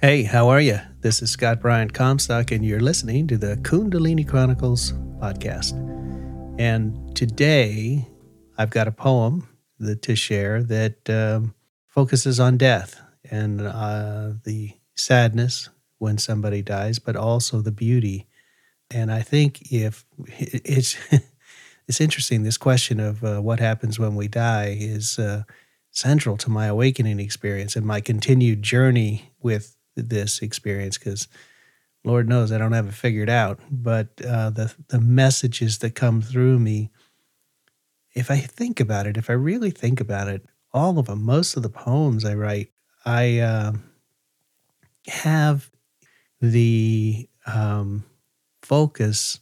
Hey, how are you? This is Scott Bryant Comstock, and you're listening to the Kundalini Chronicles podcast. And today, I've got a poem that, to share that um, focuses on death and uh, the sadness when somebody dies, but also the beauty. And I think if it's it's interesting, this question of uh, what happens when we die is uh, central to my awakening experience and my continued journey with this experience because Lord knows I don't have it figured out. But uh, the the messages that come through me, if I think about it, if I really think about it, all of them, most of the poems I write, I uh, have the um, focus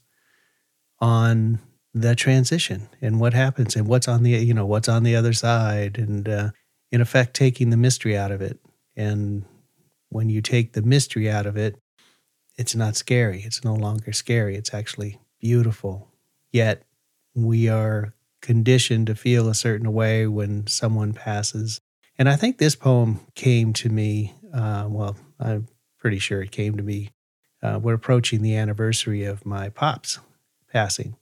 on the transition and what happens and what's on the you know what's on the other side and uh, in effect taking the mystery out of it and when you take the mystery out of it it's not scary. It's no longer scary. It's actually beautiful. Yet we are conditioned to feel a certain way when someone passes. And i think this poem came to me uh, well i'm pretty sure it came to me uh, we're approaching the anniversary of my pops passing.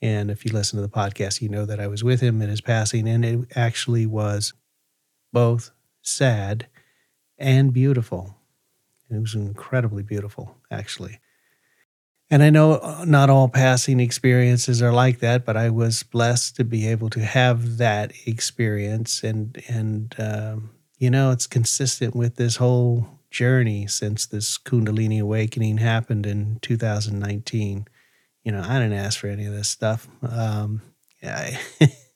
And if you listen to the podcast, you know that I was with him in his passing, and it actually was both sad and beautiful. It was incredibly beautiful, actually. And I know uh, not all passing experiences are like that, but I was blessed to be able to have that experience, and and um, you know it's consistent with this whole journey since this Kundalini awakening happened in 2019. You know, I didn't ask for any of this stuff. Um, I,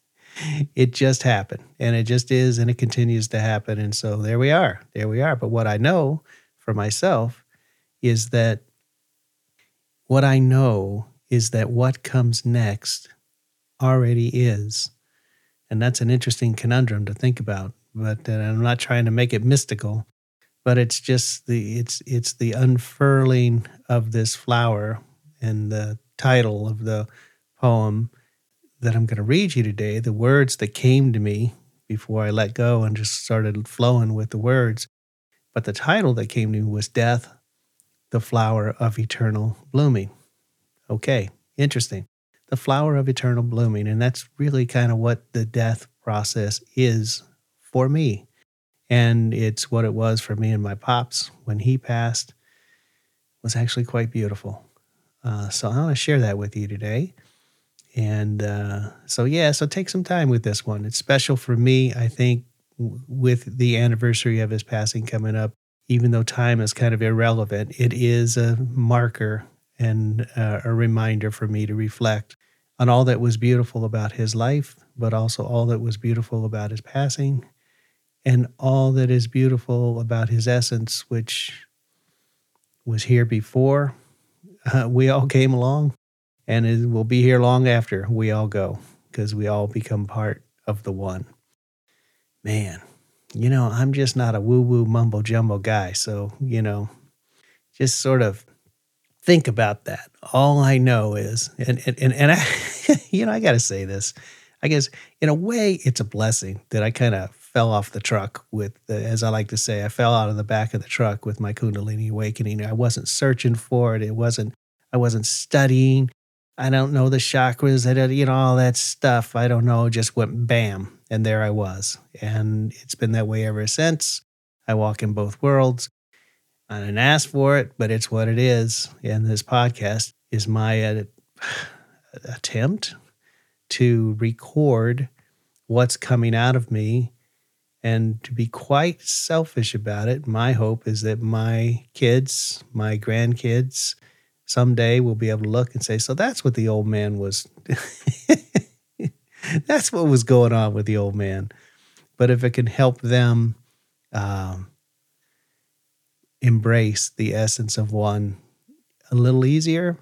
it just happened and it just is and it continues to happen. And so there we are. There we are. But what I know for myself is that what I know is that what comes next already is. And that's an interesting conundrum to think about. But I'm not trying to make it mystical but it's just the it's it's the unfurling of this flower and the title of the poem that I'm going to read you today the words that came to me before I let go and just started flowing with the words. But the title that came to me was death the flower of eternal blooming. Okay interesting. The flower of eternal blooming and that's really kind of what the death process is for me. And it's what it was for me and my pops when he passed. Was actually quite beautiful. Uh, so I want to share that with you today. And uh, so, yeah, so take some time with this one. It's special for me, I think, with the anniversary of his passing coming up. Even though time is kind of irrelevant, it is a marker and uh, a reminder for me to reflect on all that was beautiful about his life, but also all that was beautiful about his passing and all that is beautiful about his essence, which was here before uh, we all came along, and it will be here long after we all go, because we all become part of the one. Man, you know, I'm just not a woo woo mumbo jumbo guy. So, you know, just sort of think about that. All I know is, and, and, and, I, you know, I got to say this. I guess in a way, it's a blessing that I kind of fell off the truck with, the, as I like to say, I fell out of the back of the truck with my Kundalini awakening. I wasn't searching for it. It wasn't, I wasn't studying. I don't know the chakras, I you know, all that stuff. I don't know. Just went bam. And there I was. And it's been that way ever since. I walk in both worlds. I didn't ask for it, but it's what it is. And this podcast is my uh, attempt to record what's coming out of me and to be quite selfish about it, my hope is that my kids, my grandkids, someday we'll be able to look and say, so that's what the old man was. that's what was going on with the old man. But if it can help them um, embrace the essence of one a little easier,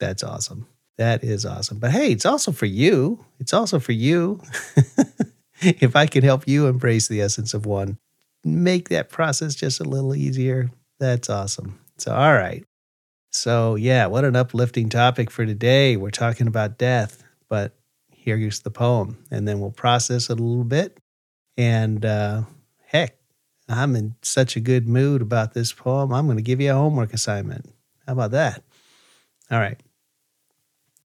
that's awesome. That is awesome. But hey, it's also for you. It's also for you. if I can help you embrace the essence of one, make that process just a little easier, that's awesome. So, all right. So, yeah, what an uplifting topic for today. We're talking about death, but here's the poem, and then we'll process it a little bit. And uh, heck, I'm in such a good mood about this poem. I'm going to give you a homework assignment. How about that? All right.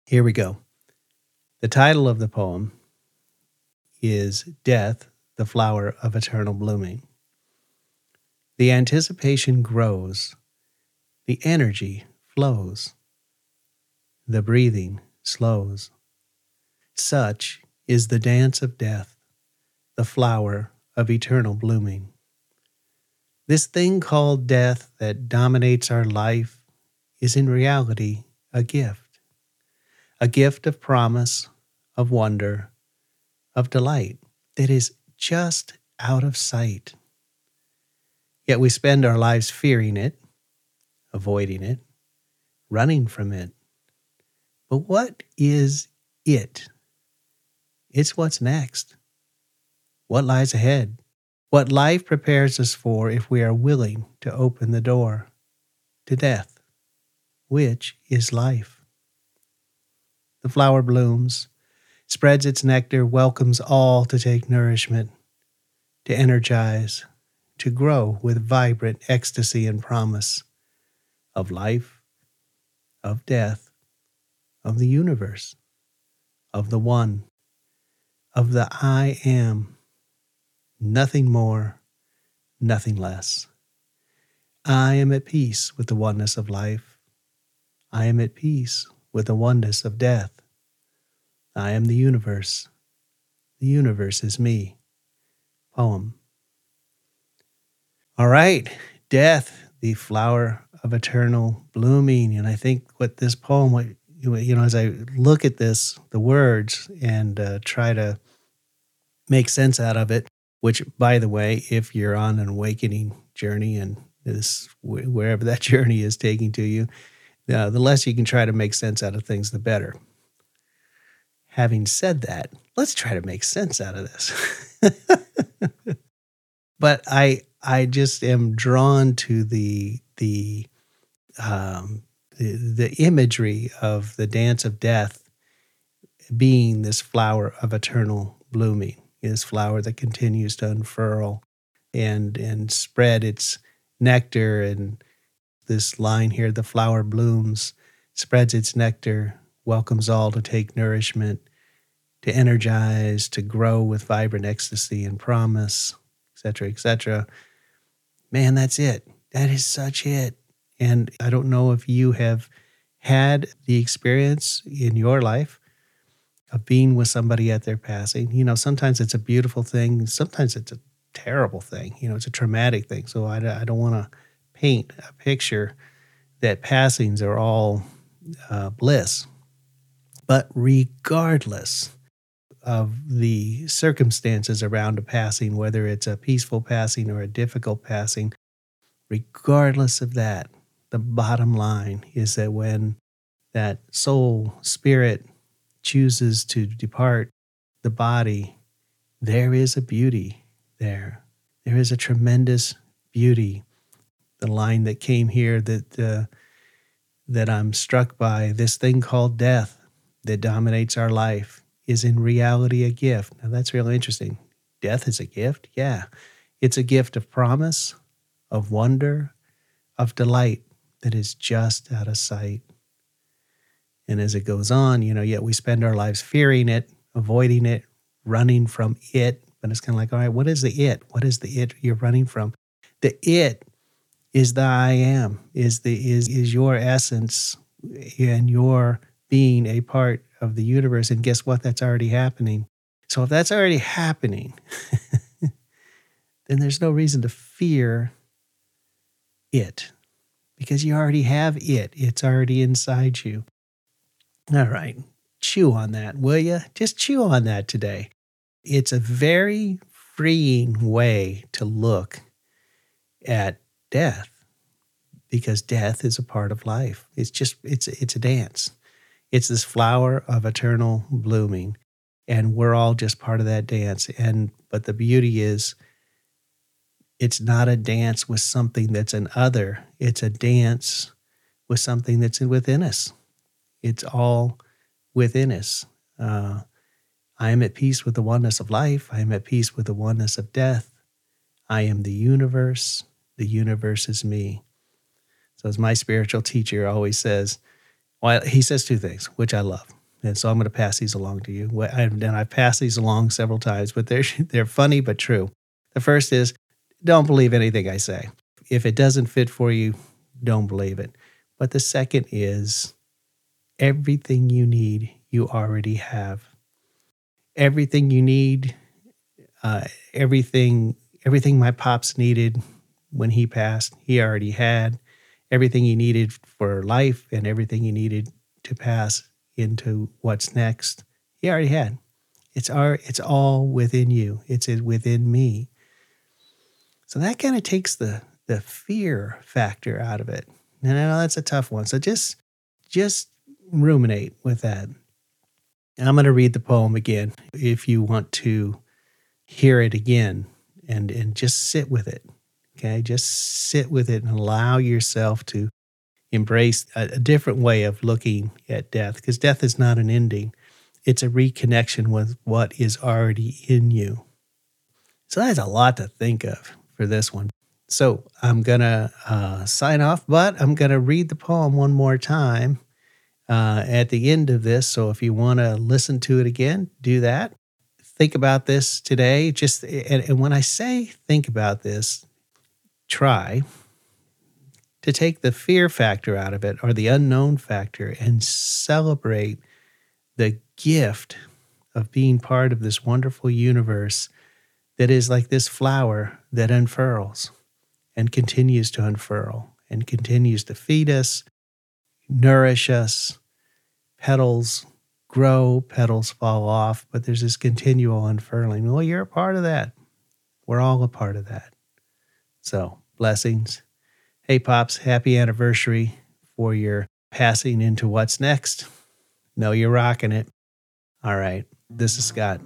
Here we go. The title of the poem is Death, the Flower of Eternal Blooming. The anticipation grows, the energy flows, the breathing slows. Such is the dance of death, the flower of eternal blooming. This thing called death that dominates our life is in reality a gift, a gift of promise, of wonder, of delight that is just out of sight. Yet we spend our lives fearing it, avoiding it, running from it. But what is it? It's what's next. What lies ahead? What life prepares us for if we are willing to open the door to death, which is life. The flower blooms, spreads its nectar, welcomes all to take nourishment, to energize, to grow with vibrant ecstasy and promise of life, of death, of the universe, of the One, of the I am, nothing more, nothing less. I am at peace with the oneness of life. I am at peace with the oneness of death. I am the universe. The universe is me. Poem. All right, death, the flower of eternal blooming. And I think what this poem, what you know, as I look at this, the words, and uh, try to make sense out of it, which, by the way, if you're on an awakening journey and this wherever that journey is taking to you, uh, the less you can try to make sense out of things, the better. Having said that, let's try to make sense out of this. but I I just am drawn to the the um, the, the imagery of the dance of death being this flower of eternal blooming, this flower that continues to unfurl and and spread its nectar. And this line here the flower blooms spreads its nectar welcomes all to take nourishment to energize to grow with vibrant ecstasy and promise etc etc man that's it that is such it and I don't know if you have had the experience in your life of being with somebody at their passing. You know, sometimes it's a beautiful thing, sometimes it's a terrible thing. You know, it's a traumatic thing. So I, I don't want to paint a picture that passings are all uh, bliss. But regardless of the circumstances around a passing, whether it's a peaceful passing or a difficult passing, regardless of that, the bottom line is that when that soul, spirit chooses to depart the body, there is a beauty there. There is a tremendous beauty. The line that came here that uh, that I'm struck by, this thing called death that dominates our life, is in reality a gift. Now that's really interesting. Death is a gift? Yeah. It's a gift of promise, of wonder, of delight that is just out of sight. And as it goes on, you know, yet we spend our lives fearing it, avoiding it, running from it. But it's kind of like, all right, what is the it? What is the it you're running from? The it is the I am, is the is is your essence and your being a part of the universe. And guess what? That's already happening. So if that's already happening, then there's no reason to fear it because you already have it. It's already inside you. All right, chew on that, will you? Just chew on that today. It's a very freeing way to look at death because death is a part of life. It's just it's it's a dance. It's this flower of eternal blooming and we're all just part of that dance and but the beauty is it's not a dance with something that's an other. It's a dance with something that's within us. It's all within us. Uh, I am at peace with the oneness of life. I am at peace with the oneness of death. I am the universe. The universe is me. So, as my spiritual teacher always says, well, he says two things, which I love. And so I'm going to pass these along to you. And I've passed these along several times, but they're, they're funny but true. The first is don't believe anything I say. If it doesn't fit for you, don't believe it. But the second is everything you need, you already have. Everything you need, uh, everything, everything my pops needed when he passed, he already had. Everything he needed for life and everything he needed to pass into what's next, he already had. It's our, it's all within you. It's within me. So that kind of takes the the fear factor out of it. And I know that's a tough one. So just just ruminate with that. I'm going to read the poem again if you want to hear it again and and just sit with it. Okay? Just sit with it and allow yourself to embrace a, a different way of looking at death because death is not an ending. It's a reconnection with what is already in you. So that's a lot to think of for this one. So I'm going to uh, sign off, but I'm going to read the poem one more time uh, at the end of this. So if you want to listen to it again, do that. Think about this today. Just and, and when I say think about this, try to take the fear factor out of it or the unknown factor and celebrate the gift of being part of this wonderful universe that is like this flower that unfurls and continues to unfurl and continues to feed us, nourish us. Petals grow, petals fall off, but there's this continual unfurling. Well, you're a part of that. We're all a part of that. So, blessings. Hey, Pops, happy anniversary for your passing into what's next. Know you're rocking it. All right. This is Scott.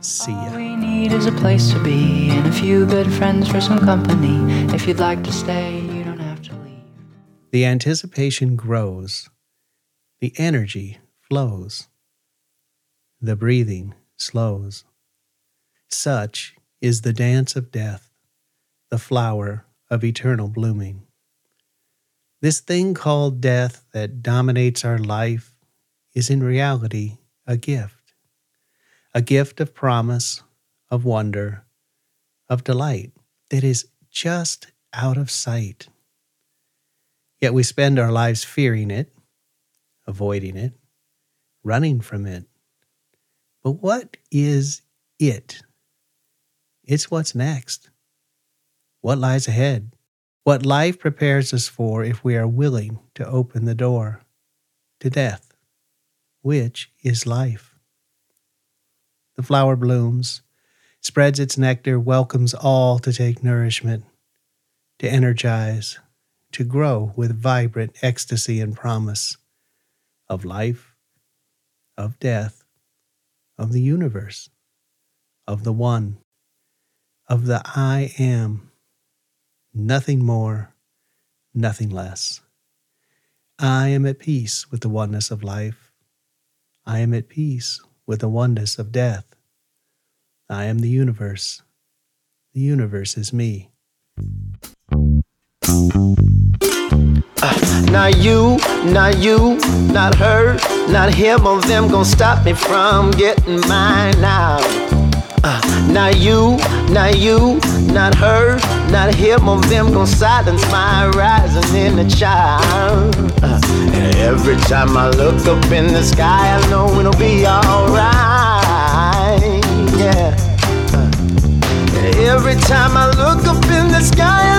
See ya. All we need is a place to be and a few good friends for some company. If you'd like to stay, you don't have to leave. The anticipation grows, the energy flows, the breathing slows. Such is the dance of death, the flower of eternal blooming. This thing called death that dominates our life is in reality a gift a gift of promise, of wonder, of delight that is just out of sight. Yet we spend our lives fearing it, avoiding it, running from it. But what is it? It's what's next. What lies ahead? What life prepares us for if we are willing to open the door to death, which is life. The flower blooms, spreads its nectar, welcomes all to take nourishment, to energize, to grow with vibrant ecstasy and promise of life, of death, of the universe, of the one, of the I am, nothing more, nothing less. I am at peace with the oneness of life. I am at peace with the oneness of death. I am the universe. The universe is me. Uh, not you, not you, not her, not him or them gonna stop me from getting mine now. Uh, not you, not you, not her, not him or them gonna silence my rising in inner child. Uh, and every time I look up in the sky, I know it'll be alright yeah. Every time I look up in the sky,